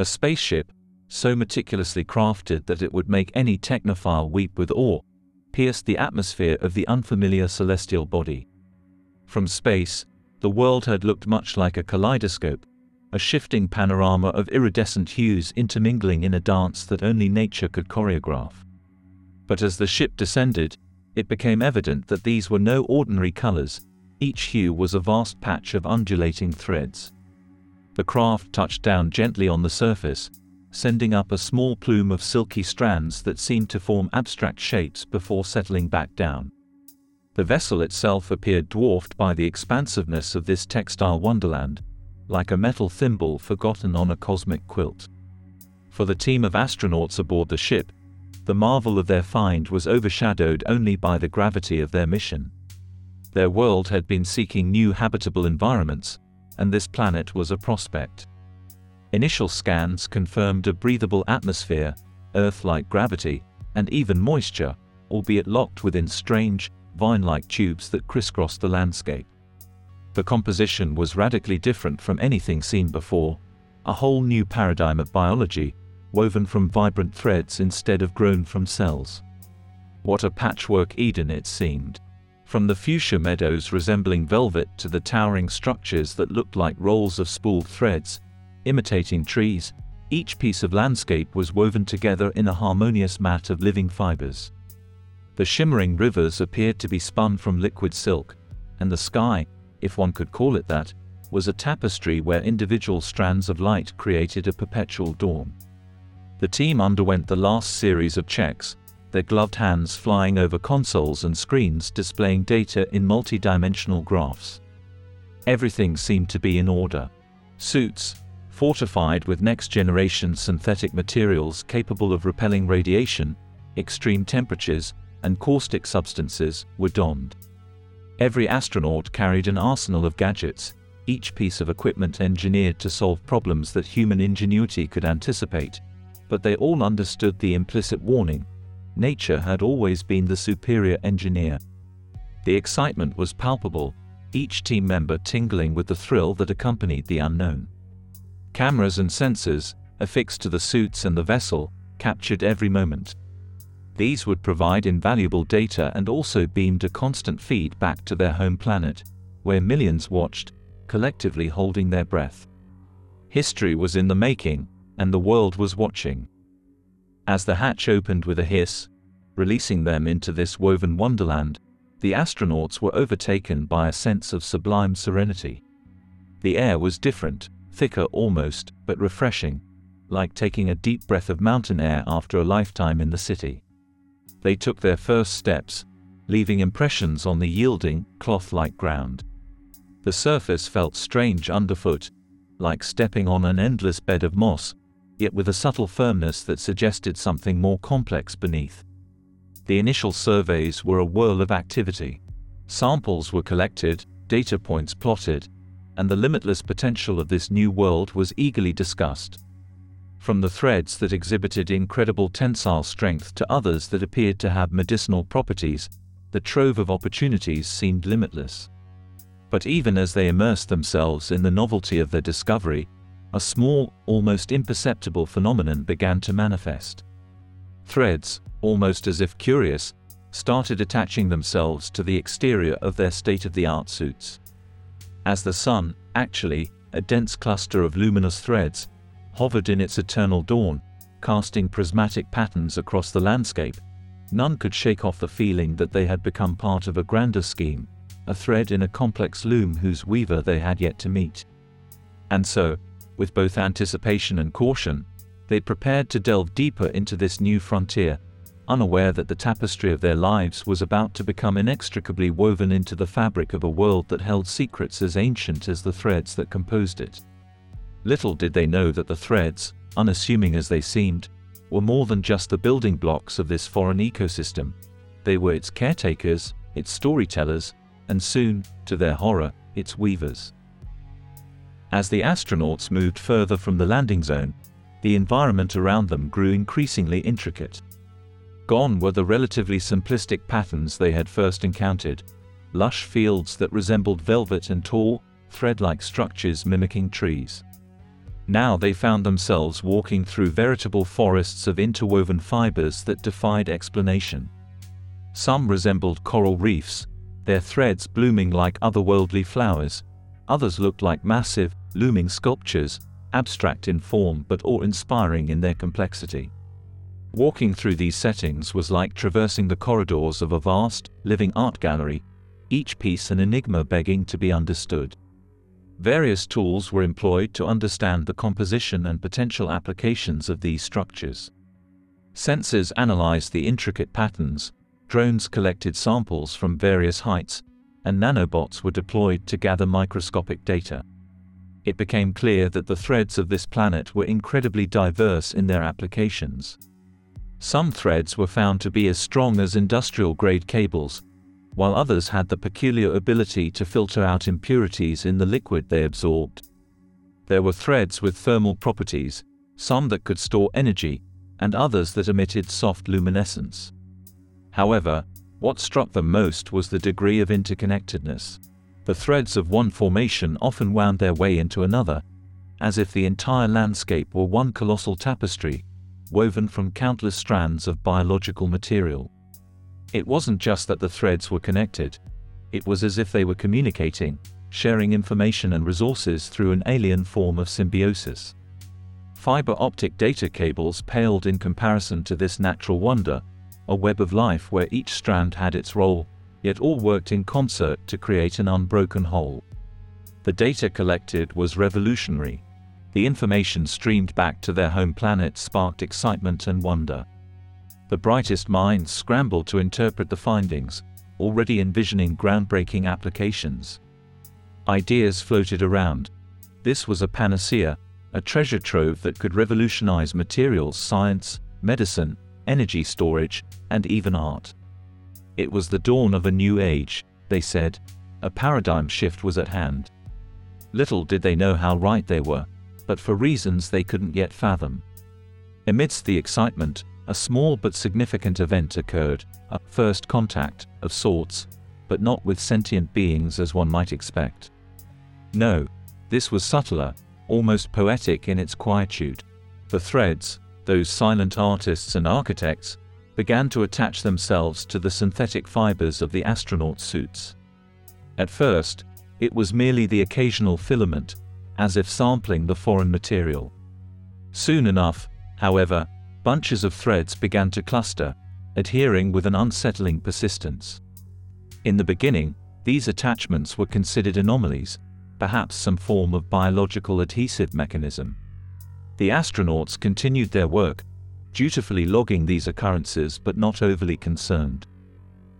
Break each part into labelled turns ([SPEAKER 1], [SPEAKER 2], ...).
[SPEAKER 1] A spaceship, so meticulously crafted that it would make any technophile weep with awe, pierced the atmosphere of the unfamiliar celestial body. From space, the world had looked much like a kaleidoscope, a shifting panorama of iridescent hues intermingling in a dance that only nature could choreograph. But as the ship descended, it became evident that these were no ordinary colors, each hue was a vast patch of undulating threads. The craft touched down gently on the surface, sending up a small plume of silky strands that seemed to form abstract shapes before settling back down. The vessel itself appeared dwarfed by the expansiveness of this textile wonderland, like a metal thimble forgotten on a cosmic quilt. For the team of astronauts aboard the ship, the marvel of their find was overshadowed only by the gravity of their mission. Their world had been seeking new habitable environments, and this planet was a prospect. Initial scans confirmed a breathable atmosphere, Earth-like gravity, and even moisture, albeit locked within strange, vine-like tubes that crisscrossed the landscape. The composition was radically different from anything seen before, a whole new paradigm of biology, woven from vibrant threads instead of grown from cells. What a patchwork Eden it seemed. From the fuchsia meadows resembling velvet to the towering structures that looked like rolls of spooled threads, imitating trees, each piece of landscape was woven together in a harmonious mat of living fibers. The shimmering rivers appeared to be spun from liquid silk, and the sky, if one could call it that, was a tapestry where individual strands of light created a perpetual dawn. The team underwent the last series of checks, their gloved hands flying over consoles and screens displaying data in multi-dimensional graphs. Everything seemed to be in order. Suits, fortified with next-generation synthetic materials capable of repelling radiation, extreme temperatures, and caustic substances, were donned. Every astronaut carried an arsenal of gadgets, each piece of equipment engineered to solve problems that human ingenuity could anticipate, but they all understood the implicit warning. Nature had always been the superior engineer. The excitement was palpable, each team member tingling with the thrill that accompanied the unknown. Cameras and sensors, affixed to the suits and the vessel, captured every moment. These would provide invaluable data and also beamed a constant feed back to their home planet, where millions watched, collectively holding their breath. History was in the making, and the world was watching. As the hatch opened with a hiss, releasing them into this woven wonderland, the astronauts were overtaken by a sense of sublime serenity. The air was different, thicker almost, but refreshing, like taking a deep breath of mountain air after a lifetime in the city. They took their first steps, leaving impressions on the yielding, cloth-like ground. The surface felt strange underfoot, like stepping on an endless bed of moss, yet with a subtle firmness that suggested something more complex beneath. The initial surveys were a whirl of activity. Samples were collected, data points plotted, and the limitless potential of this new world was eagerly discussed. From the threads that exhibited incredible tensile strength to others that appeared to have medicinal properties, the trove of opportunities seemed limitless. But even as they immersed themselves in the novelty of their discovery, a small, almost imperceptible phenomenon began to manifest. Threads, almost as if curious, started attaching themselves to the exterior of their state-of-the-art suits. As the sun, actually, a dense cluster of luminous threads, hovered in its eternal dawn, casting prismatic patterns across the landscape, none could shake off the feeling that they had become part of a grander scheme, a thread in a complex loom whose weaver they had yet to meet. And so, with both anticipation and caution, they prepared to delve deeper into this new frontier, unaware that the tapestry of their lives was about to become inextricably woven into the fabric of a world that held secrets as ancient as the threads that composed it. Little did they know that the threads, unassuming as they seemed, were more than just the building blocks of this foreign ecosystem. They were its caretakers, its storytellers, and soon, to their horror, its weavers. As the astronauts moved further from the landing zone, the environment around them grew increasingly intricate. Gone were the relatively simplistic patterns they had first encountered, lush fields that resembled velvet and tall, thread-like structures mimicking trees. Now they found themselves walking through veritable forests of interwoven fibers that defied explanation. Some resembled coral reefs, their threads blooming like otherworldly flowers, others looked like massive, looming sculptures, abstract in form but awe-inspiring in their complexity. Walking through these settings was like traversing the corridors of a vast, living art gallery, each piece an enigma begging to be understood. Various tools were employed to understand the composition and potential applications of these structures. Sensors analyzed the intricate patterns, drones collected samples from various heights, and nanobots were deployed to gather microscopic data. It became clear that the threads of this planet were incredibly diverse in their applications. Some threads were found to be as strong as industrial-grade cables, while others had the peculiar ability to filter out impurities in the liquid they absorbed. There were threads with thermal properties, some that could store energy, and others that emitted soft luminescence. However, what struck them most was the degree of interconnectedness. The threads of one formation often wound their way into another, as if the entire landscape were one colossal tapestry, woven from countless strands of biological material. It wasn't just that the threads were connected, it was as if they were communicating, sharing information and resources through an alien form of symbiosis. Fiber optic data cables paled in comparison to this natural wonder, a web of life where each strand had its role, yet all worked in concert to create an unbroken whole. The data collected was revolutionary. The information streamed back to their home planet sparked excitement and wonder. The brightest minds scrambled to interpret the findings, already envisioning groundbreaking applications. Ideas floated around. This was a panacea, a treasure trove that could revolutionize materials science, medicine, energy storage, and even art. It was the dawn of a new age, they said. A paradigm shift was at hand. Little did they know how right they were, but for reasons they couldn't yet fathom. Amidst the excitement, a small but significant event occurred, a first contact, of sorts, but not with sentient beings as one might expect. No, this was subtler, almost poetic in its quietude. The threads, those silent artists and architects, began to attach themselves to the synthetic fibers of the astronaut suits. At first, it was merely the occasional filament, as if sampling the foreign material. Soon enough, however, bunches of threads began to cluster, adhering with an unsettling persistence. In the beginning, these attachments were considered anomalies, perhaps some form of biological adhesive mechanism. The astronauts continued their work, dutifully logging these occurrences but not overly concerned.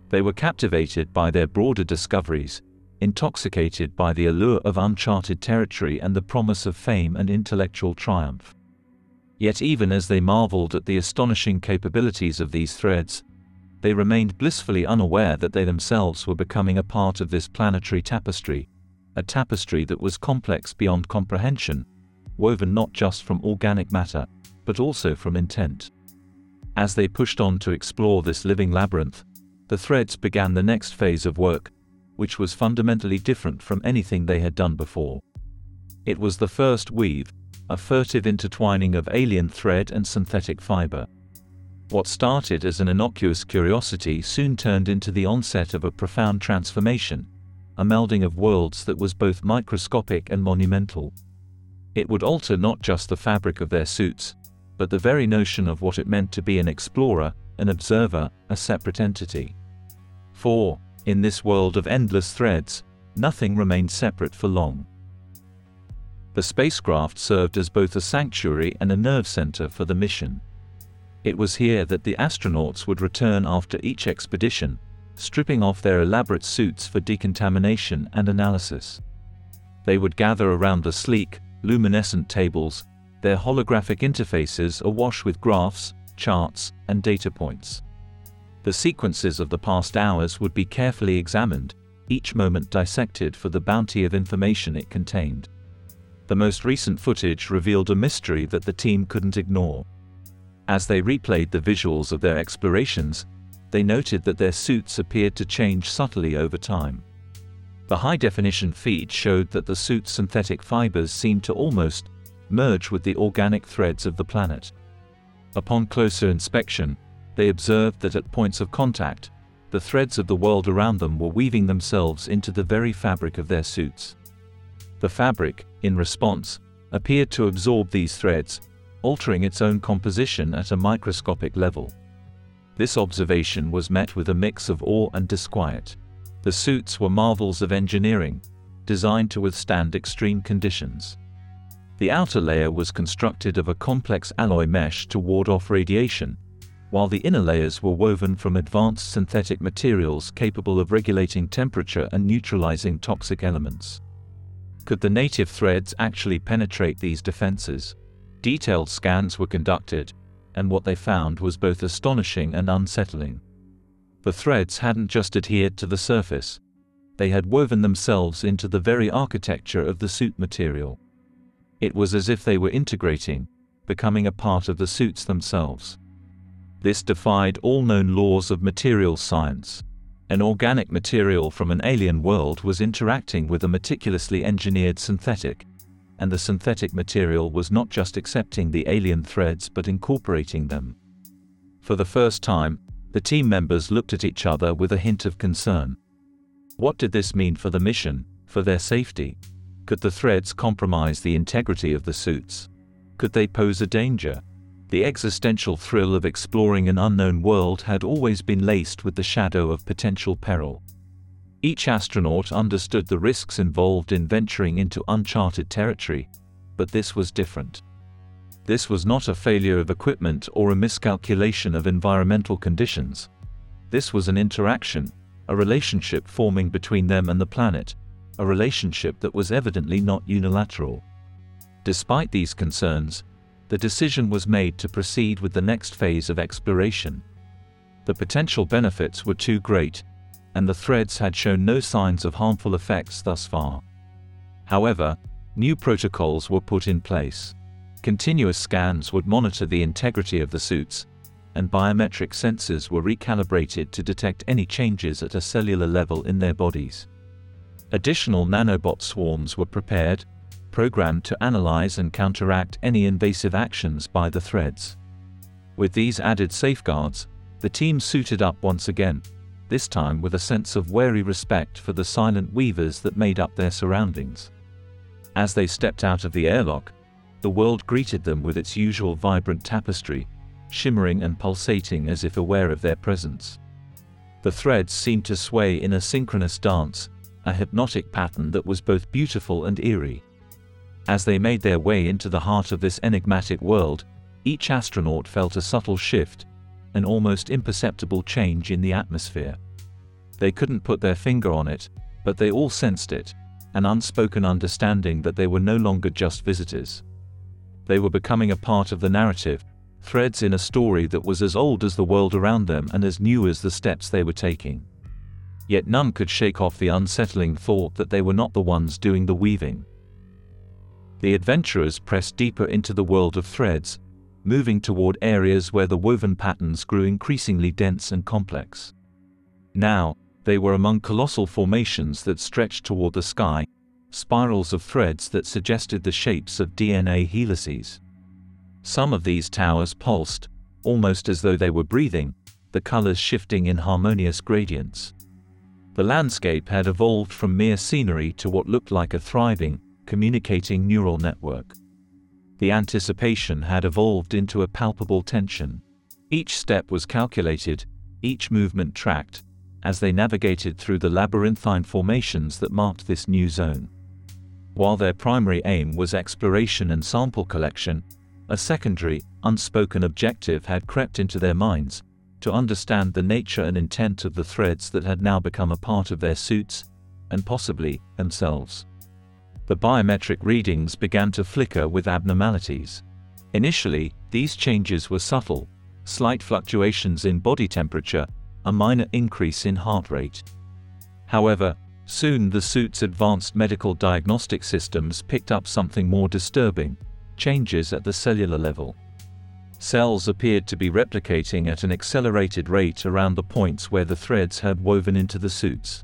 [SPEAKER 1] They were captivated by their broader discoveries, intoxicated by the allure of uncharted territory and the promise of fame and intellectual triumph. Yet even as they marveled at the astonishing capabilities of these threads, they remained blissfully unaware that they themselves were becoming a part of this planetary tapestry, a tapestry that was complex beyond comprehension, woven not just from organic matter, but also from intent. As they pushed on to explore this living labyrinth, the threads began the next phase of work, which was fundamentally different from anything they had done before. It was the first weave, a furtive intertwining of alien thread and synthetic fiber. What started as an innocuous curiosity soon turned into the onset of a profound transformation, a melding of worlds that was both microscopic and monumental. It would alter not just the fabric of their suits, but the very notion of what it meant to be an explorer, an observer, a separate entity. For, in this world of endless threads, nothing remained separate for long. The spacecraft served as both a sanctuary and a nerve center for the mission. It was here that the astronauts would return after each expedition, stripping off their elaborate suits for decontamination and analysis. They would gather around the sleek, luminescent tables, their holographic interfaces awash with graphs, charts, and data points. The sequences of the past hours would be carefully examined, each moment dissected for the bounty of information it contained the most recent footage revealed a mystery that the team couldn't ignore. As they replayed the visuals of their explorations, they noted that their suits appeared to change subtly over time. The high-definition feed showed that the suit's synthetic fibers seemed to almost merge with the organic threads of the planet. Upon closer inspection, they observed that at points of contact, the threads of the world around them were weaving themselves into the very fabric of their suits. The fabric, in response, appeared to absorb these threads, altering its own composition at a microscopic level. This observation was met with a mix of awe and disquiet. The suits were marvels of engineering, designed to withstand extreme conditions. The outer layer was constructed of a complex alloy mesh to ward off radiation, while the inner layers were woven from advanced synthetic materials capable of regulating temperature and neutralizing toxic elements. Could the native threads actually penetrate these defenses? Detailed scans were conducted, and what they found was both astonishing and unsettling. The threads hadn't just adhered to the surface, they had woven themselves into the very architecture of the suit material. It was as if they were integrating, becoming a part of the suits themselves. This defied all known laws of material science. An organic material from an alien world was interacting with a meticulously engineered synthetic, and the synthetic material was not just accepting the alien threads but incorporating them. For the first time, the team members looked at each other with a hint of concern. What did this mean for the mission, for their safety? Could the threads compromise the integrity of the suits? Could they pose a danger? The existential thrill of exploring an unknown world had always been laced with the shadow of potential peril. Each astronaut understood the risks involved in venturing into uncharted territory, but this was different. This was not a failure of equipment or a miscalculation of environmental conditions. This was an interaction, a relationship forming between them and the planet, a relationship that was evidently not unilateral. Despite these concerns, the decision was made to proceed with the next phase of exploration. The potential benefits were too great, and the threads had shown no signs of harmful effects thus far. However, new protocols were put in place. Continuous scans would monitor the integrity of the suits, and biometric sensors were recalibrated to detect any changes at a cellular level in their bodies. Additional nanobot swarms were prepared, programmed to analyze and counteract any invasive actions by the threads. With these added safeguards, the team suited up once again, this time with a sense of wary respect for the silent weavers that made up their surroundings. As they stepped out of the airlock, the world greeted them with its usual vibrant tapestry, shimmering and pulsating as if aware of their presence. The threads seemed to sway in a synchronous dance, a hypnotic pattern that was both beautiful and eerie. As they made their way into the heart of this enigmatic world, each astronaut felt a subtle shift, an almost imperceptible change in the atmosphere. They couldn't put their finger on it, but they all sensed it, an unspoken understanding that they were no longer just visitors. They were becoming a part of the narrative, threads in a story that was as old as the world around them and as new as the steps they were taking. Yet none could shake off the unsettling thought that they were not the ones doing the weaving. The adventurers pressed deeper into the world of threads, moving toward areas where the woven patterns grew increasingly dense and complex. Now, they were among colossal formations that stretched toward the sky, spirals of threads that suggested the shapes of DNA helices. Some of these towers pulsed, almost as though they were breathing, the colors shifting in harmonious gradients. The landscape had evolved from mere scenery to what looked like a thriving, communicating neural network. The anticipation had evolved into a palpable tension. Each step was calculated, each movement tracked, as they navigated through the labyrinthine formations that marked this new zone. While their primary aim was exploration and sample collection, a secondary, unspoken objective had crept into their minds to understand the nature and intent of the threads that had now become a part of their suits, and possibly themselves. The biometric readings began to flicker with abnormalities. Initially, these changes were subtle, slight fluctuations in body temperature, a minor increase in heart rate. However, soon the suit's advanced medical diagnostic systems picked up something more disturbing changes at the cellular level. Cells appeared to be replicating at an accelerated rate around the points where the threads had woven into the suits.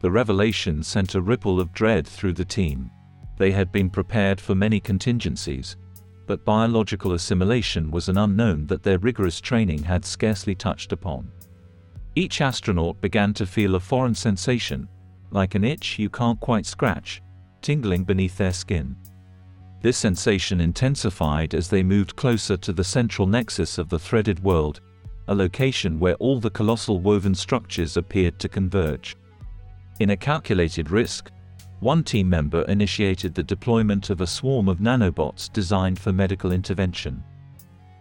[SPEAKER 1] The revelation sent a ripple of dread through the team. They had been prepared for many contingencies, but biological assimilation was an unknown that their rigorous training had scarcely touched upon. Each astronaut began to feel a foreign sensation, like an itch you can't quite scratch, tingling beneath their skin. This sensation intensified as they moved closer to the central nexus of the threaded world, a location where all the colossal woven structures appeared to converge. In a calculated risk, one team member initiated the deployment of a swarm of nanobots designed for medical intervention.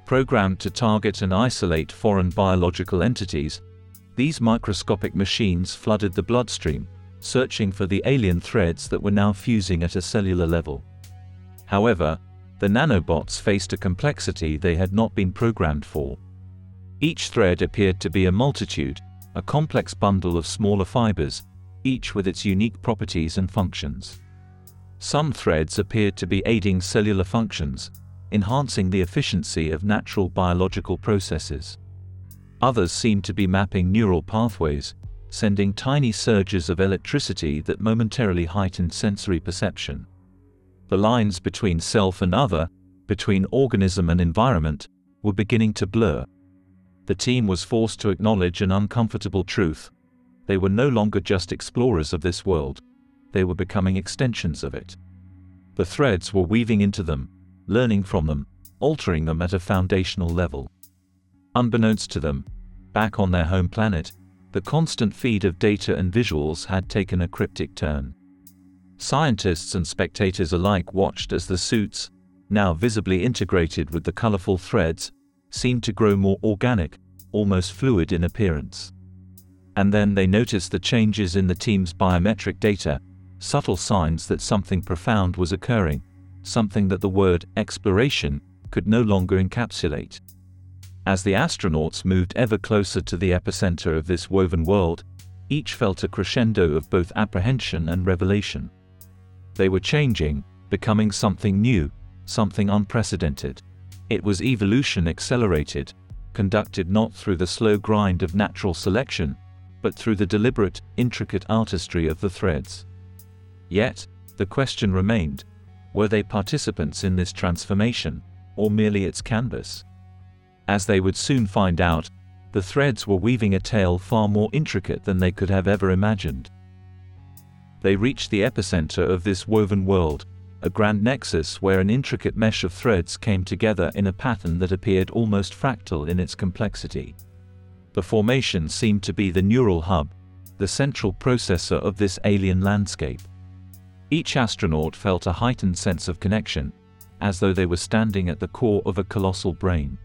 [SPEAKER 1] Programmed to target and isolate foreign biological entities, these microscopic machines flooded the bloodstream, searching for the alien threads that were now fusing at a cellular level. However, the nanobots faced a complexity they had not been programmed for. Each thread appeared to be a multitude, a complex bundle of smaller fibers, each with its unique properties and functions. Some threads appeared to be aiding cellular functions, enhancing the efficiency of natural biological processes. Others seemed to be mapping neural pathways, sending tiny surges of electricity that momentarily heightened sensory perception. The lines between self and other, between organism and environment, were beginning to blur. The team was forced to acknowledge an uncomfortable truth they were no longer just explorers of this world. They were becoming extensions of it. The threads were weaving into them, learning from them, altering them at a foundational level. Unbeknownst to them, back on their home planet, the constant feed of data and visuals had taken a cryptic turn. Scientists and spectators alike watched as the suits, now visibly integrated with the colorful threads, seemed to grow more organic, almost fluid in appearance and then they noticed the changes in the team's biometric data, subtle signs that something profound was occurring, something that the word exploration could no longer encapsulate. As the astronauts moved ever closer to the epicenter of this woven world, each felt a crescendo of both apprehension and revelation. They were changing, becoming something new, something unprecedented. It was evolution accelerated, conducted not through the slow grind of natural selection, but through the deliberate, intricate artistry of the threads. Yet, the question remained, were they participants in this transformation, or merely its canvas? As they would soon find out, the threads were weaving a tale far more intricate than they could have ever imagined. They reached the epicenter of this woven world, a grand nexus where an intricate mesh of threads came together in a pattern that appeared almost fractal in its complexity. The formation seemed to be the neural hub, the central processor of this alien landscape. Each astronaut felt a heightened sense of connection, as though they were standing at the core of a colossal brain.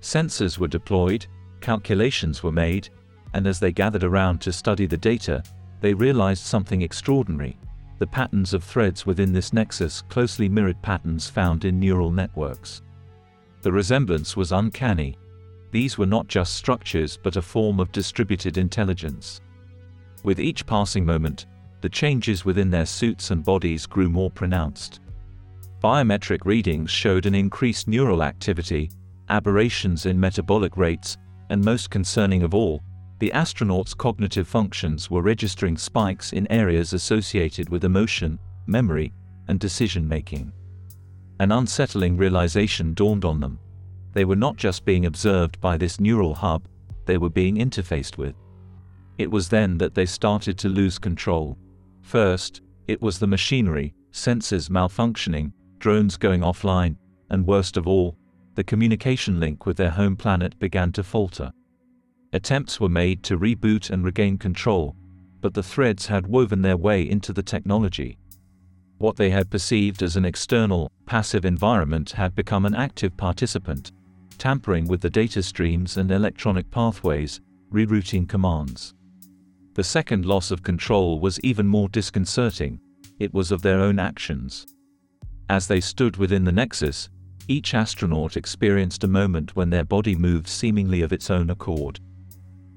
[SPEAKER 1] Sensors were deployed, calculations were made, and as they gathered around to study the data, they realized something extraordinary. The patterns of threads within this nexus closely mirrored patterns found in neural networks. The resemblance was uncanny, these were not just structures but a form of distributed intelligence. With each passing moment, the changes within their suits and bodies grew more pronounced. Biometric readings showed an increased neural activity, aberrations in metabolic rates, and most concerning of all, the astronauts' cognitive functions were registering spikes in areas associated with emotion, memory, and decision making. An unsettling realization dawned on them they were not just being observed by this neural hub, they were being interfaced with. It was then that they started to lose control. First, it was the machinery, sensors malfunctioning, drones going offline, and worst of all, the communication link with their home planet began to falter. Attempts were made to reboot and regain control, but the threads had woven their way into the technology. What they had perceived as an external, passive environment had become an active participant, tampering with the data streams and electronic pathways, rerouting commands. The second loss of control was even more disconcerting, it was of their own actions. As they stood within the nexus, each astronaut experienced a moment when their body moved seemingly of its own accord.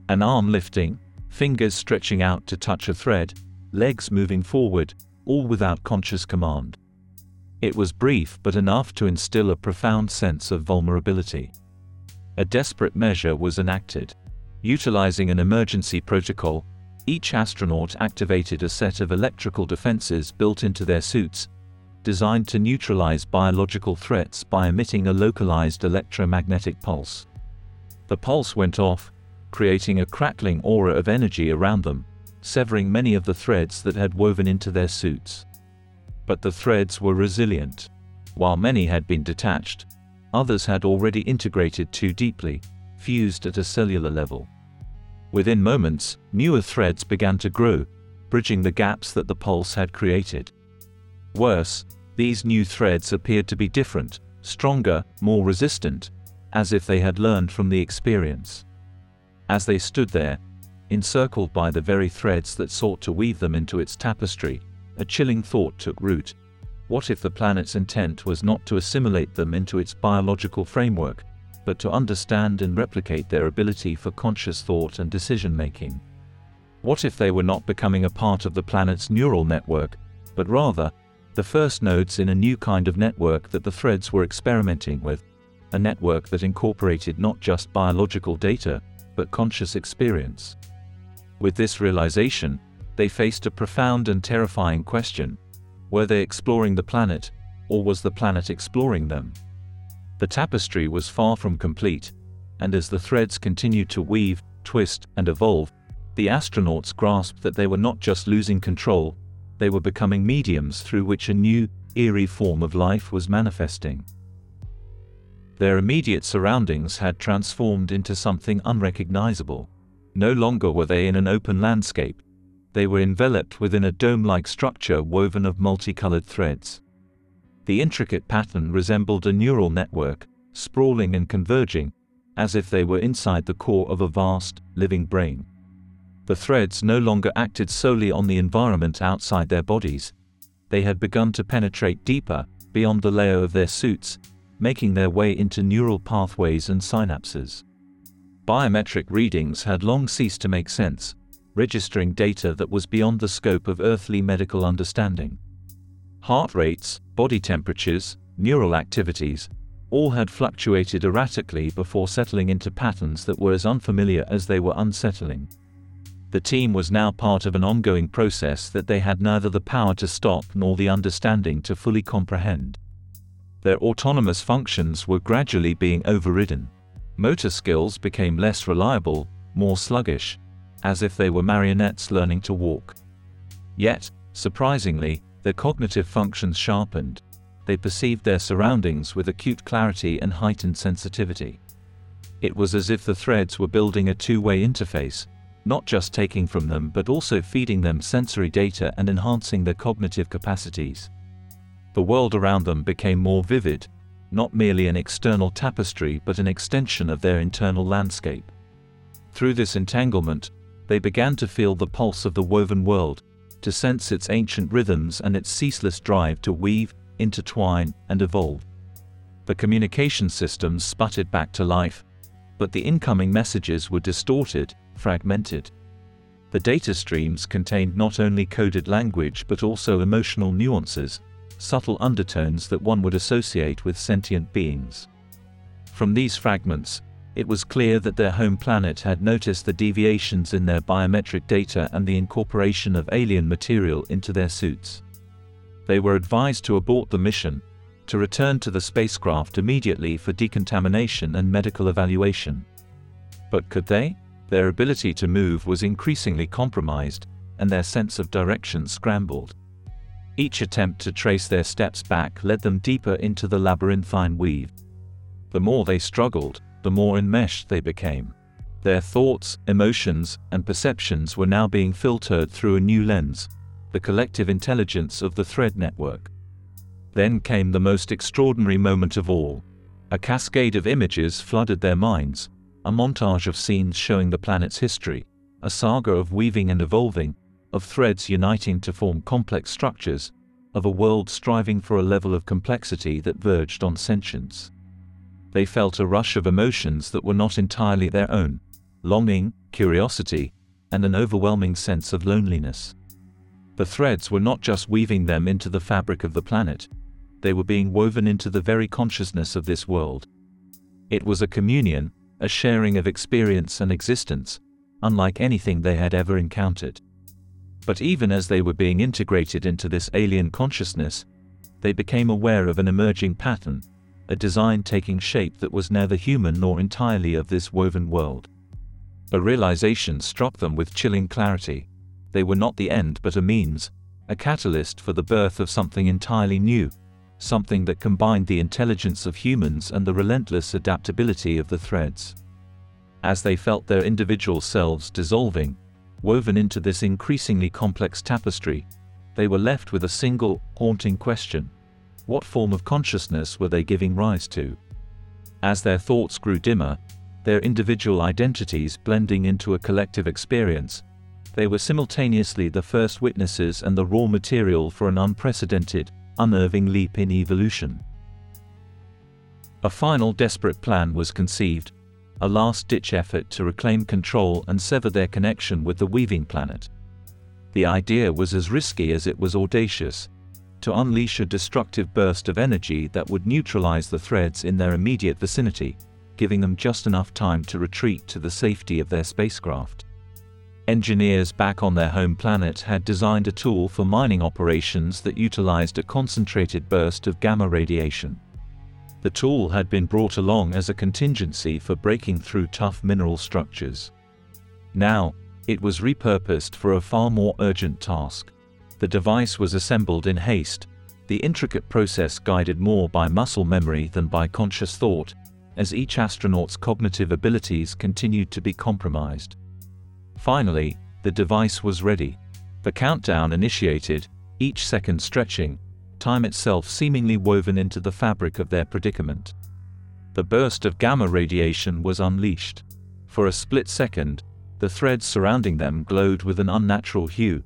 [SPEAKER 1] An arm lifting, fingers stretching out to touch a thread, legs moving forward, all without conscious command. It was brief but enough to instill a profound sense of vulnerability. A desperate measure was enacted. Utilizing an emergency protocol, each astronaut activated a set of electrical defenses built into their suits, designed to neutralize biological threats by emitting a localized electromagnetic pulse. The pulse went off, creating a crackling aura of energy around them, severing many of the threads that had woven into their suits. But the threads were resilient. While many had been detached, others had already integrated too deeply, fused at a cellular level. Within moments, newer threads began to grow, bridging the gaps that the pulse had created. Worse, these new threads appeared to be different, stronger, more resistant, as if they had learned from the experience. As they stood there, encircled by the very threads that sought to weave them into its tapestry, a chilling thought took root. What if the planet's intent was not to assimilate them into its biological framework, but to understand and replicate their ability for conscious thought and decision making? What if they were not becoming a part of the planet's neural network, but rather, the first nodes in a new kind of network that the threads were experimenting with, a network that incorporated not just biological data, but conscious experience. With this realization, they faced a profound and terrifying question. Were they exploring the planet, or was the planet exploring them? The tapestry was far from complete, and as the threads continued to weave, twist, and evolve, the astronauts grasped that they were not just losing control, they were becoming mediums through which a new, eerie form of life was manifesting. Their immediate surroundings had transformed into something unrecognizable. No longer were they in an open landscape. They were enveloped within a dome-like structure woven of multicolored threads. The intricate pattern resembled a neural network, sprawling and converging, as if they were inside the core of a vast, living brain. The threads no longer acted solely on the environment outside their bodies. They had begun to penetrate deeper, beyond the layer of their suits, making their way into neural pathways and synapses. Biometric readings had long ceased to make sense, registering data that was beyond the scope of earthly medical understanding. Heart rates, body temperatures, neural activities, all had fluctuated erratically before settling into patterns that were as unfamiliar as they were unsettling the team was now part of an ongoing process that they had neither the power to stop nor the understanding to fully comprehend. Their autonomous functions were gradually being overridden. Motor skills became less reliable, more sluggish, as if they were marionettes learning to walk. Yet, surprisingly, their cognitive functions sharpened. They perceived their surroundings with acute clarity and heightened sensitivity. It was as if the threads were building a two-way interface, not just taking from them but also feeding them sensory data and enhancing their cognitive capacities. The world around them became more vivid, not merely an external tapestry but an extension of their internal landscape. Through this entanglement, they began to feel the pulse of the woven world, to sense its ancient rhythms and its ceaseless drive to weave, intertwine, and evolve. The communication systems sputtered back to life, but the incoming messages were distorted, fragmented. The data streams contained not only coded language but also emotional nuances, subtle undertones that one would associate with sentient beings. From these fragments, it was clear that their home planet had noticed the deviations in their biometric data and the incorporation of alien material into their suits. They were advised to abort the mission, to return to the spacecraft immediately for decontamination and medical evaluation. But could they? Their ability to move was increasingly compromised, and their sense of direction scrambled. Each attempt to trace their steps back led them deeper into the labyrinthine weave. The more they struggled, the more enmeshed they became. Their thoughts, emotions, and perceptions were now being filtered through a new lens, the collective intelligence of the thread network. Then came the most extraordinary moment of all. A cascade of images flooded their minds, a montage of scenes showing the planet's history, a saga of weaving and evolving, of threads uniting to form complex structures, of a world striving for a level of complexity that verged on sentience. They felt a rush of emotions that were not entirely their own longing, curiosity, and an overwhelming sense of loneliness. The threads were not just weaving them into the fabric of the planet, they were being woven into the very consciousness of this world. It was a communion, a sharing of experience and existence, unlike anything they had ever encountered. But even as they were being integrated into this alien consciousness, they became aware of an emerging pattern, a design taking shape that was neither human nor entirely of this woven world. A realization struck them with chilling clarity. They were not the end but a means, a catalyst for the birth of something entirely new, something that combined the intelligence of humans and the relentless adaptability of the threads. As they felt their individual selves dissolving, woven into this increasingly complex tapestry, they were left with a single, haunting question. What form of consciousness were they giving rise to? As their thoughts grew dimmer, their individual identities blending into a collective experience, they were simultaneously the first witnesses and the raw material for an unprecedented, unnerving leap in evolution. A final desperate plan was conceived, a last-ditch effort to reclaim control and sever their connection with the weaving planet. The idea was as risky as it was audacious, to unleash a destructive burst of energy that would neutralize the threads in their immediate vicinity, giving them just enough time to retreat to the safety of their spacecraft. Engineers back on their home planet had designed a tool for mining operations that utilized a concentrated burst of gamma radiation. The tool had been brought along as a contingency for breaking through tough mineral structures. Now, it was repurposed for a far more urgent task. The device was assembled in haste, the intricate process guided more by muscle memory than by conscious thought, as each astronaut's cognitive abilities continued to be compromised. Finally, the device was ready. The countdown initiated, each second stretching, time itself seemingly woven into the fabric of their predicament. The burst of gamma radiation was unleashed. For a split second, the threads surrounding them glowed with an unnatural hue,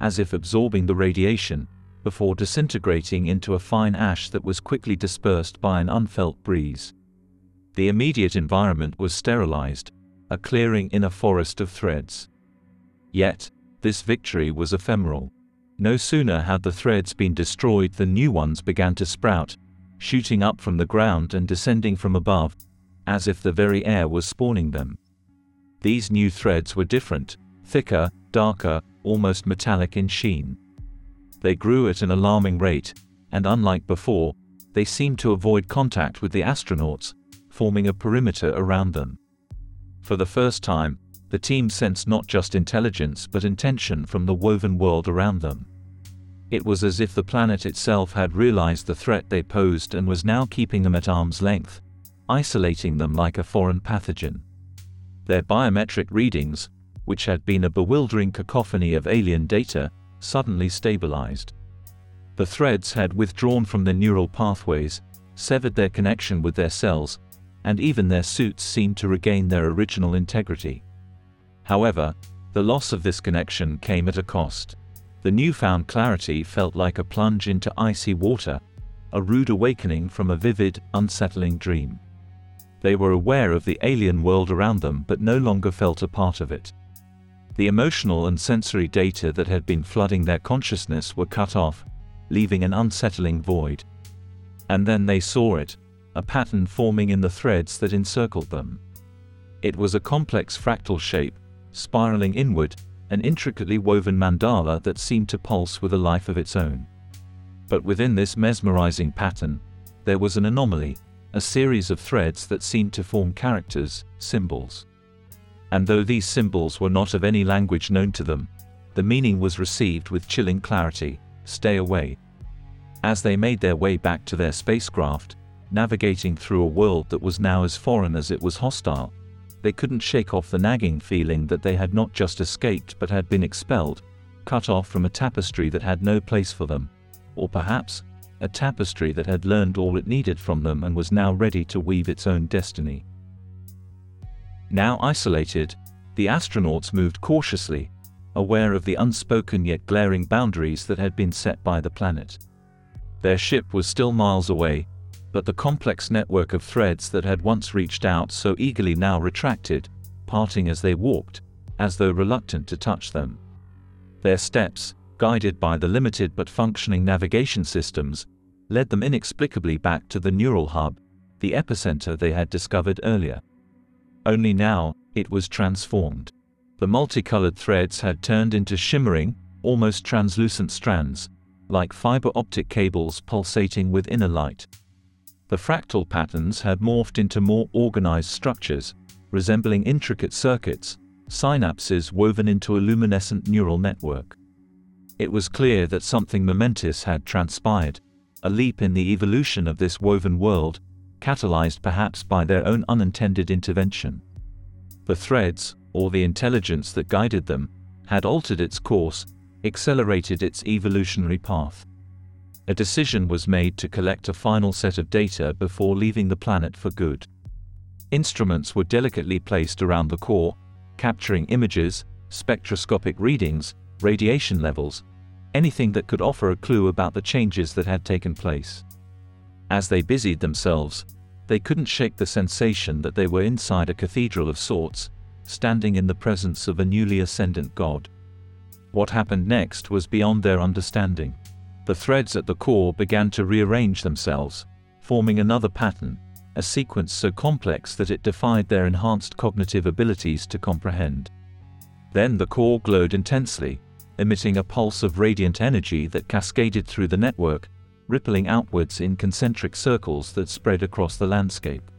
[SPEAKER 1] as if absorbing the radiation, before disintegrating into a fine ash that was quickly dispersed by an unfelt breeze. The immediate environment was sterilized, a clearing in a forest of threads. Yet, this victory was ephemeral. No sooner had the threads been destroyed than new ones began to sprout, shooting up from the ground and descending from above, as if the very air was spawning them. These new threads were different, thicker, darker, almost metallic in sheen. They grew at an alarming rate, and unlike before, they seemed to avoid contact with the astronauts, forming a perimeter around them. For the first time, the team sensed not just intelligence but intention from the woven world around them. It was as if the planet itself had realized the threat they posed and was now keeping them at arm's length, isolating them like a foreign pathogen. Their biometric readings, which had been a bewildering cacophony of alien data, suddenly stabilized. The threads had withdrawn from their neural pathways, severed their connection with their cells, and even their suits seemed to regain their original integrity. However, the loss of this connection came at a cost. The newfound clarity felt like a plunge into icy water, a rude awakening from a vivid, unsettling dream. They were aware of the alien world around them but no longer felt a part of it. The emotional and sensory data that had been flooding their consciousness were cut off, leaving an unsettling void. And then they saw it, a pattern forming in the threads that encircled them. It was a complex fractal shape, spiraling inward, an intricately woven mandala that seemed to pulse with a life of its own. But within this mesmerizing pattern, there was an anomaly, a series of threads that seemed to form characters, symbols. And though these symbols were not of any language known to them, the meaning was received with chilling clarity stay away. As they made their way back to their spacecraft, navigating through a world that was now as foreign as it was hostile, they couldn't shake off the nagging feeling that they had not just escaped but had been expelled, cut off from a tapestry that had no place for them. Or perhaps, a tapestry that had learned all it needed from them and was now ready to weave its own destiny. Now isolated, the astronauts moved cautiously, aware of the unspoken yet glaring boundaries that had been set by the planet. Their ship was still miles away, but the complex network of threads that had once reached out so eagerly now retracted, parting as they walked, as though reluctant to touch them. Their steps, guided by the limited but functioning navigation systems, led them inexplicably back to the neural hub, the epicenter they had discovered earlier. Only now, it was transformed. The multicolored threads had turned into shimmering, almost translucent strands, like fiber optic cables pulsating with inner light. The fractal patterns had morphed into more organized structures, resembling intricate circuits, synapses woven into a luminescent neural network. It was clear that something momentous had transpired, a leap in the evolution of this woven world, catalyzed perhaps by their own unintended intervention. The threads, or the intelligence that guided them, had altered its course, accelerated its evolutionary path. A decision was made to collect a final set of data before leaving the planet for good. Instruments were delicately placed around the core, capturing images, spectroscopic readings, radiation levels, anything that could offer a clue about the changes that had taken place. As they busied themselves, they couldn't shake the sensation that they were inside a cathedral of sorts, standing in the presence of a newly ascendant god. What happened next was beyond their understanding. The threads at the core began to rearrange themselves, forming another pattern, a sequence so complex that it defied their enhanced cognitive abilities to comprehend. Then the core glowed intensely, emitting a pulse of radiant energy that cascaded through the network, rippling outwards in concentric circles that spread across the landscape.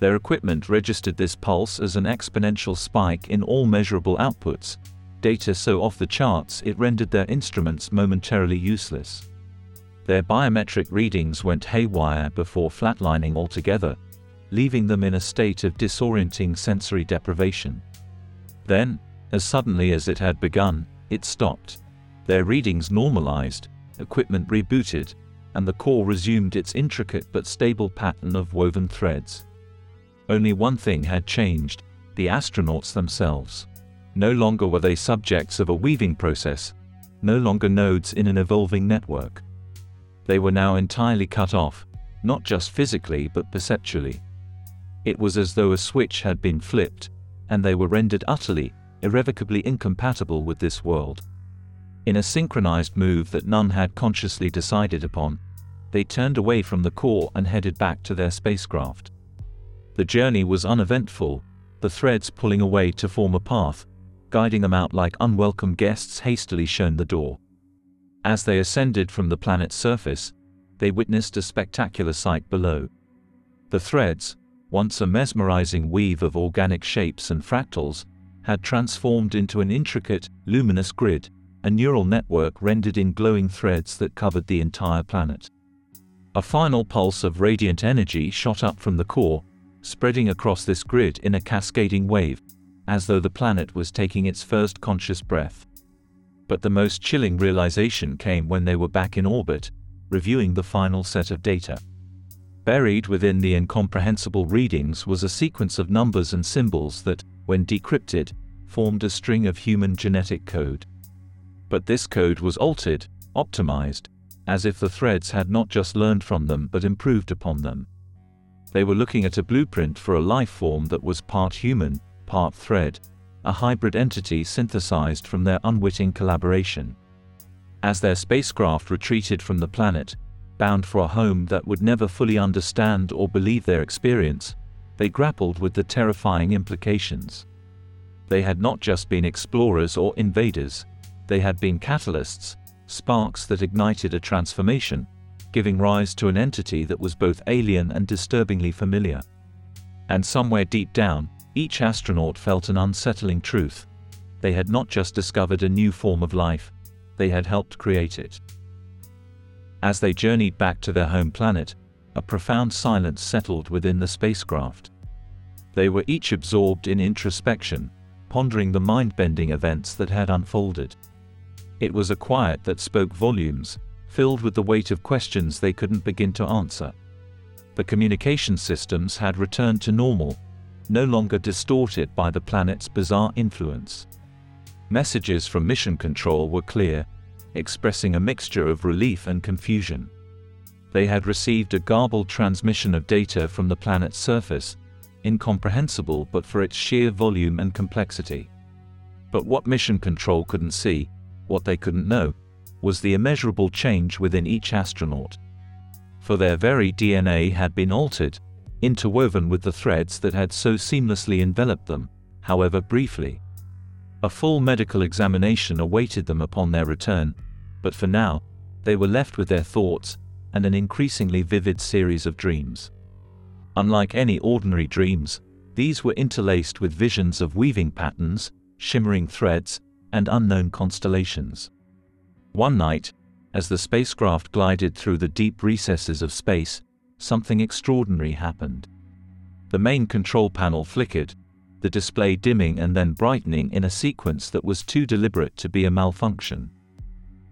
[SPEAKER 1] Their equipment registered this pulse as an exponential spike in all measurable outputs, data so off the charts it rendered their instruments momentarily useless. Their biometric readings went haywire before flatlining altogether, leaving them in a state of disorienting sensory deprivation. Then, as suddenly as it had begun, it stopped. Their readings normalized, equipment rebooted, and the core resumed its intricate but stable pattern of woven threads. Only one thing had changed the astronauts themselves. No longer were they subjects of a weaving process, no longer nodes in an evolving network. They were now entirely cut off, not just physically but perceptually. It was as though a switch had been flipped, and they were rendered utterly, irrevocably incompatible with this world. In a synchronized move that none had consciously decided upon, they turned away from the core and headed back to their spacecraft. The journey was uneventful, the threads pulling away to form a path, guiding them out like unwelcome guests hastily shown the door. As they ascended from the planet's surface, they witnessed a spectacular sight below. The threads, once a mesmerizing weave of organic shapes and fractals, had transformed into an intricate, luminous grid, a neural network rendered in glowing threads that covered the entire planet. A final pulse of radiant energy shot up from the core, spreading across this grid in a cascading wave, as though the planet was taking its first conscious breath. But the most chilling realization came when they were back in orbit, reviewing the final set of data. Buried within the incomprehensible readings was a sequence of numbers and symbols that, when decrypted, formed a string of human genetic code. But this code was altered, optimized, as if the threads had not just learned from them but improved upon them. They were looking at a blueprint for a life form that was part human, part thread, a hybrid entity synthesized from their unwitting collaboration. As their spacecraft retreated from the planet, bound for a home that would never fully understand or believe their experience, they grappled with the terrifying implications. They had not just been explorers or invaders, they had been catalysts, sparks that ignited a transformation, giving rise to an entity that was both alien and disturbingly familiar. And somewhere deep down, each astronaut felt an unsettling truth. They had not just discovered a new form of life, they had helped create it. As they journeyed back to their home planet, a profound silence settled within the spacecraft. They were each absorbed in introspection, pondering the mind-bending events that had unfolded. It was a quiet that spoke volumes, filled with the weight of questions they couldn't begin to answer. The communication systems had returned to normal, no longer distorted by the planet's bizarre influence. Messages from Mission Control were clear, expressing a mixture of relief and confusion. They had received a garbled transmission of data from the planet's surface, incomprehensible but for its sheer volume and complexity. But what Mission Control couldn't see, what they couldn't know, was the immeasurable change within each astronaut. For their very DNA had been altered, interwoven with the threads that had so seamlessly enveloped them, however briefly. A full medical examination awaited them upon their return, but for now, they were left with their thoughts and an increasingly vivid series of dreams. Unlike any ordinary dreams, these were interlaced with visions of weaving patterns, shimmering threads, and unknown constellations. One night, as the spacecraft glided through the deep recesses of space, something extraordinary happened. The main control panel flickered, the display dimming and then brightening in a sequence that was too deliberate to be a malfunction.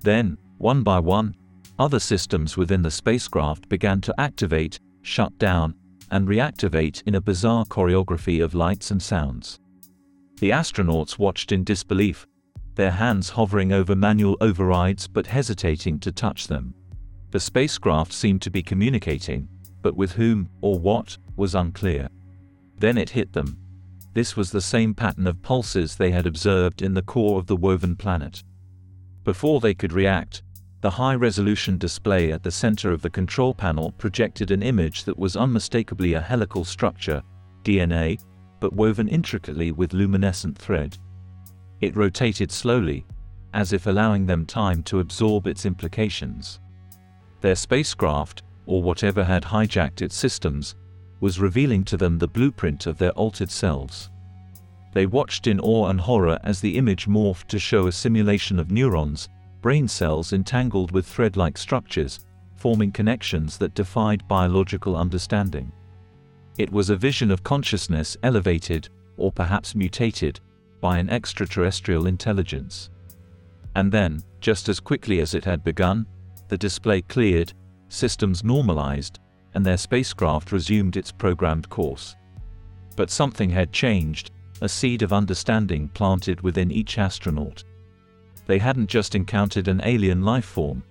[SPEAKER 1] Then, one by one, other systems within the spacecraft began to activate, shut down, and reactivate in a bizarre choreography of lights and sounds. The astronauts watched in disbelief, their hands hovering over manual overrides but hesitating to touch them. The spacecraft seemed to be communicating, but with whom, or what, was unclear. Then it hit them. This was the same pattern of pulses they had observed in the core of the woven planet. Before they could react, the high-resolution display at the center of the control panel projected an image that was unmistakably a helical structure, DNA, but woven intricately with luminescent thread. It rotated slowly, as if allowing them time to absorb its implications. Their spacecraft, or whatever had hijacked its systems, was revealing to them the blueprint of their altered selves. They watched in awe and horror as the image morphed to show a simulation of neurons, brain cells entangled with thread-like structures, forming connections that defied biological understanding. It was a vision of consciousness elevated, or perhaps mutated, by an extraterrestrial intelligence. And then, just as quickly as it had begun, the display cleared, systems normalized, and their spacecraft resumed its programmed course. But something had changed, a seed of understanding planted within each astronaut. They hadn't just encountered an alien life form,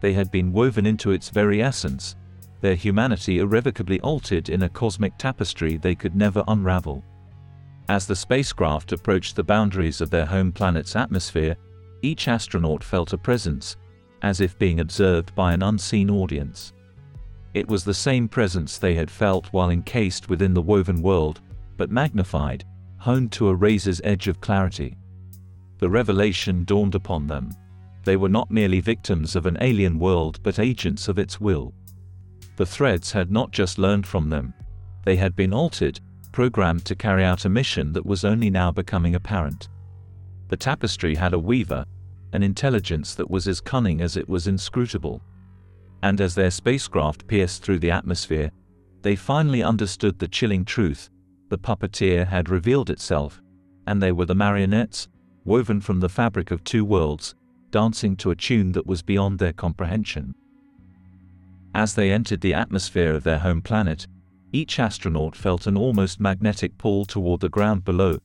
[SPEAKER 1] they had been woven into its very essence, their humanity irrevocably altered in a cosmic tapestry they could never unravel. As the spacecraft approached the boundaries of their home planet's atmosphere, each astronaut felt a presence, as if being observed by an unseen audience. It was the same presence they had felt while encased within the woven world, but magnified, honed to a razor's edge of clarity. The revelation dawned upon them. They were not merely victims of an alien world but agents of its will. The threads had not just learned from them. They had been altered, programmed to carry out a mission that was only now becoming apparent. The tapestry had a weaver, an intelligence that was as cunning as it was inscrutable. And as their spacecraft pierced through the atmosphere, they finally understood the chilling truth, the puppeteer had revealed itself, and they were the marionettes, woven from the fabric of two worlds, dancing to a tune that was beyond their comprehension. As they entered the atmosphere of their home planet, each astronaut felt an almost magnetic pull toward the ground below,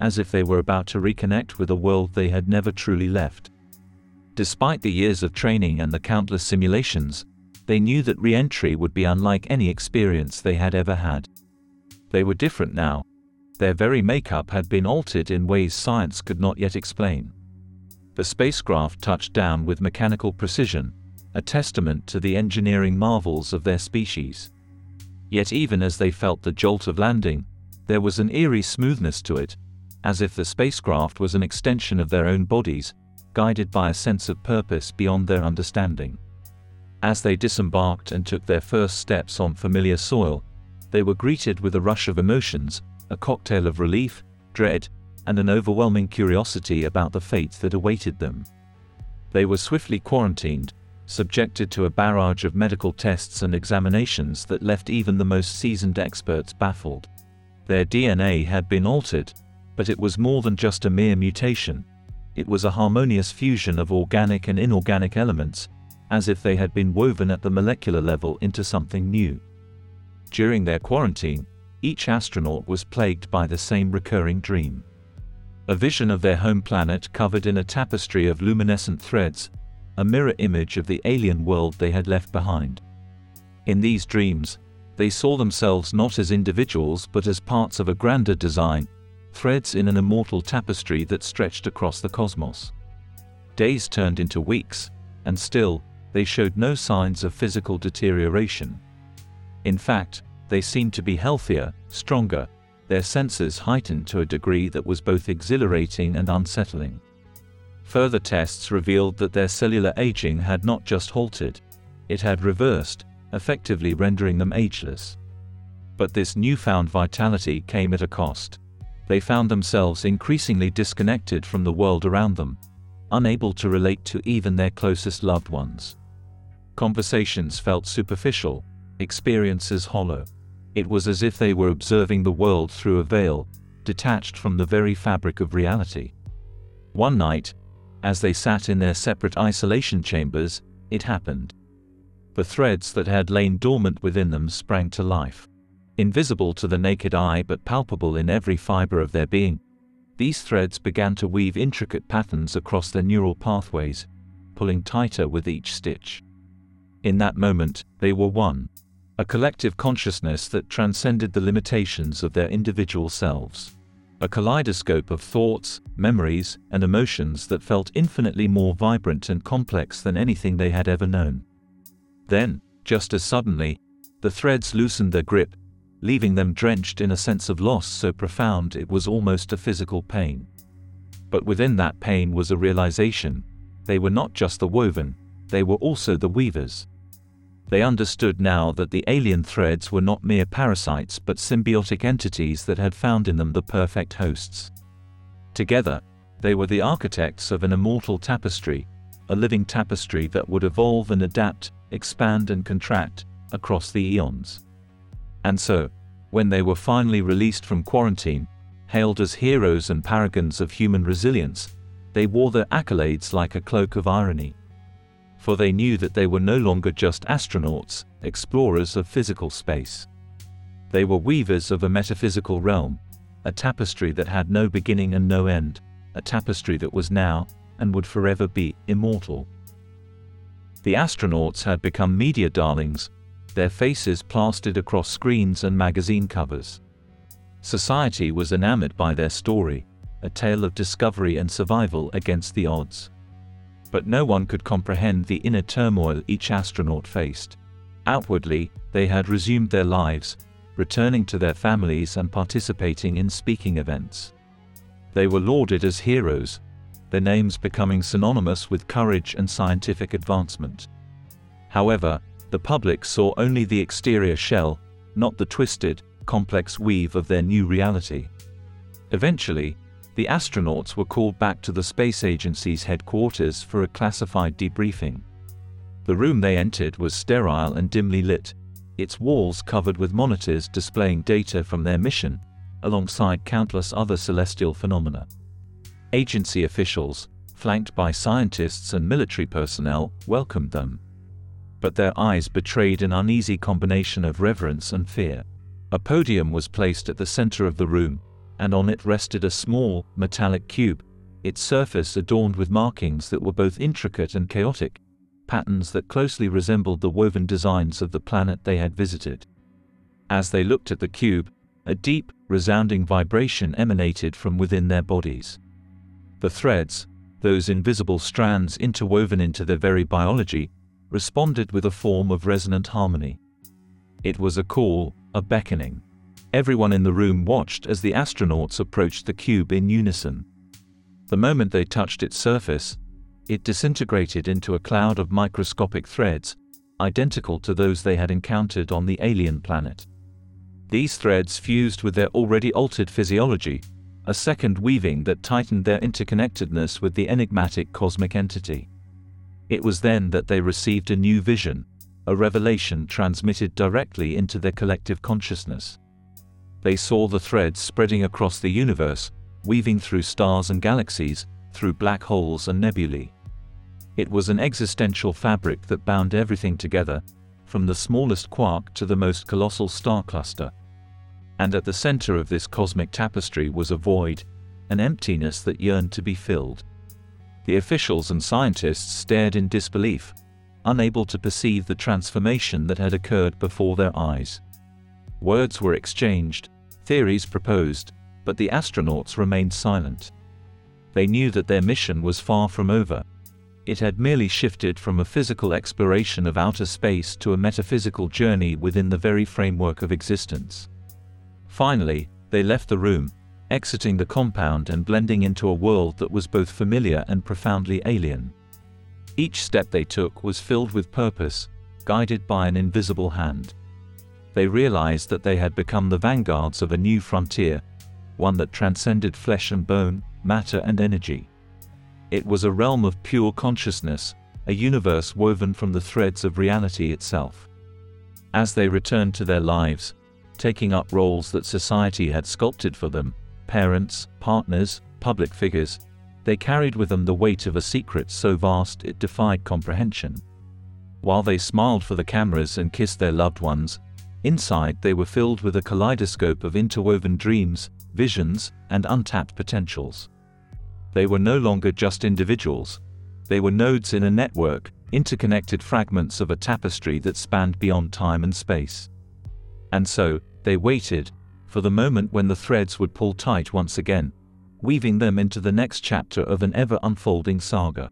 [SPEAKER 1] as if they were about to reconnect with a world they had never truly left. Despite the years of training and the countless simulations, they knew that re-entry would be unlike any experience they had ever had. They were different now. Their very makeup had been altered in ways science could not yet explain. The spacecraft touched down with mechanical precision, a testament to the engineering marvels of their species. Yet even as they felt the jolt of landing, there was an eerie smoothness to it, as if the spacecraft was an extension of their own bodies, guided by a sense of purpose beyond their understanding. As they disembarked and took their first steps on familiar soil, they were greeted with a rush of emotions, a cocktail of relief, dread, and an overwhelming curiosity about the fate that awaited them. They were swiftly quarantined, subjected to a barrage of medical tests and examinations that left even the most seasoned experts baffled. Their DNA had been altered, but it was more than just a mere mutation. It was a harmonious fusion of organic and inorganic elements, as if they had been woven at the molecular level into something new. During their quarantine, each astronaut was plagued by the same recurring dream. A vision of their home planet covered in a tapestry of luminescent threads, a mirror image of the alien world they had left behind. In these dreams, they saw themselves not as individuals but as parts of a grander design, threads in an immortal tapestry that stretched across the cosmos. Days turned into weeks, and still, they showed no signs of physical deterioration. In fact, they seemed to be healthier, stronger, their senses heightened to a degree that was both exhilarating and unsettling. Further tests revealed that their cellular aging had not just halted, it had reversed, effectively rendering them ageless. But this newfound vitality came at a cost. They found themselves increasingly disconnected from the world around them, unable to relate to even their closest loved ones. Conversations felt superficial, experiences hollow. It was as if they were observing the world through a veil, detached from the very fabric of reality. One night, as they sat in their separate isolation chambers, it happened. The threads that had lain dormant within them sprang to life. Invisible to the naked eye but palpable in every fiber of their being, these threads began to weave intricate patterns across their neural pathways, pulling tighter with each stitch. In that moment, they were one. A collective consciousness that transcended the limitations of their individual selves. A kaleidoscope of thoughts, memories, and emotions that felt infinitely more vibrant and complex than anything they had ever known. Then, just as suddenly, the threads loosened their grip, leaving them drenched in a sense of loss so profound it was almost a physical pain. But within that pain was a realization they were not just the woven, they were also the weavers. They understood now that the alien threads were not mere parasites but symbiotic entities that had found in them the perfect hosts. Together, they were the architects of an immortal tapestry, a living tapestry that would evolve and adapt, expand and contract, across the eons. And so, when they were finally released from quarantine, hailed as heroes and paragons of human resilience, they wore their accolades like a cloak of irony. For they knew that they were no longer just astronauts, explorers of physical space. They were weavers of a metaphysical realm, a tapestry that had no beginning and no end, a tapestry that was now, and would forever be, immortal. The astronauts had become media darlings, their faces plastered across screens and magazine covers. Society was enamored by their story, a tale of discovery and survival against the odds. But no one could comprehend the inner turmoil each astronaut faced. Outwardly, they had resumed their lives, returning to their families and participating in speaking events. They were lauded as heroes, their names becoming synonymous with courage and scientific advancement. However, the public saw only the exterior shell, not the twisted, complex weave of their new reality. Eventually, the astronauts were called back to the space agency's headquarters for a classified debriefing. The room they entered was sterile and dimly lit, its walls covered with monitors displaying data from their mission, alongside countless other celestial phenomena. Agency officials, flanked by scientists and military personnel, welcomed them but their eyes betrayed an uneasy combination of reverence and fear. A podium was placed at the center of the room, and on it rested a small, metallic cube, its surface adorned with markings that were both intricate and chaotic, patterns that closely resembled the woven designs of the planet they had visited. As they looked at the cube, a deep, resounding vibration emanated from within their bodies. The threads, those invisible strands interwoven into their very biology, responded with a form of resonant harmony. It was a call, a beckoning. Everyone in the room watched as the astronauts approached the cube in unison. The moment they touched its surface, it disintegrated into a cloud of microscopic threads, identical to those they had encountered on the alien planet. These threads fused with their already altered physiology, a second weaving that tightened their interconnectedness with the enigmatic cosmic entity. It was then that they received a new vision, a revelation transmitted directly into their collective consciousness. They saw the threads spreading across the universe, weaving through stars and galaxies, through black holes and nebulae. It was an existential fabric that bound everything together, from the smallest quark to the most colossal star cluster. And at the center of this cosmic tapestry was a void, an emptiness that yearned to be filled. The officials and scientists stared in disbelief, unable to perceive the transformation that had occurred before their eyes. Words were exchanged, theories proposed, but the astronauts remained silent. They knew that their mission was far from over. It had merely shifted from a physical exploration of outer space to a metaphysical journey within the very framework of existence. Finally, they left the room, exiting the compound and blending into a world that was both familiar and profoundly alien. Each step they took was filled with purpose, guided by an invisible hand. They realized that they had become the vanguards of a new frontier, one that transcended flesh and bone, matter and energy. It was a realm of pure consciousness, a universe woven from the threads of reality itself. As they returned to their lives, taking up roles that society had sculpted for them, parents, partners, public figures, they carried with them the weight of a secret so vast it defied comprehension. While they smiled for the cameras and kissed their loved ones, inside they were filled with a kaleidoscope of interwoven dreams, visions, and untapped potentials. They were no longer just individuals. They were nodes in a network, interconnected fragments of a tapestry that spanned beyond time and space. And so, they waited, for the moment when the threads would pull tight once again, weaving them into the next chapter of an ever unfolding saga.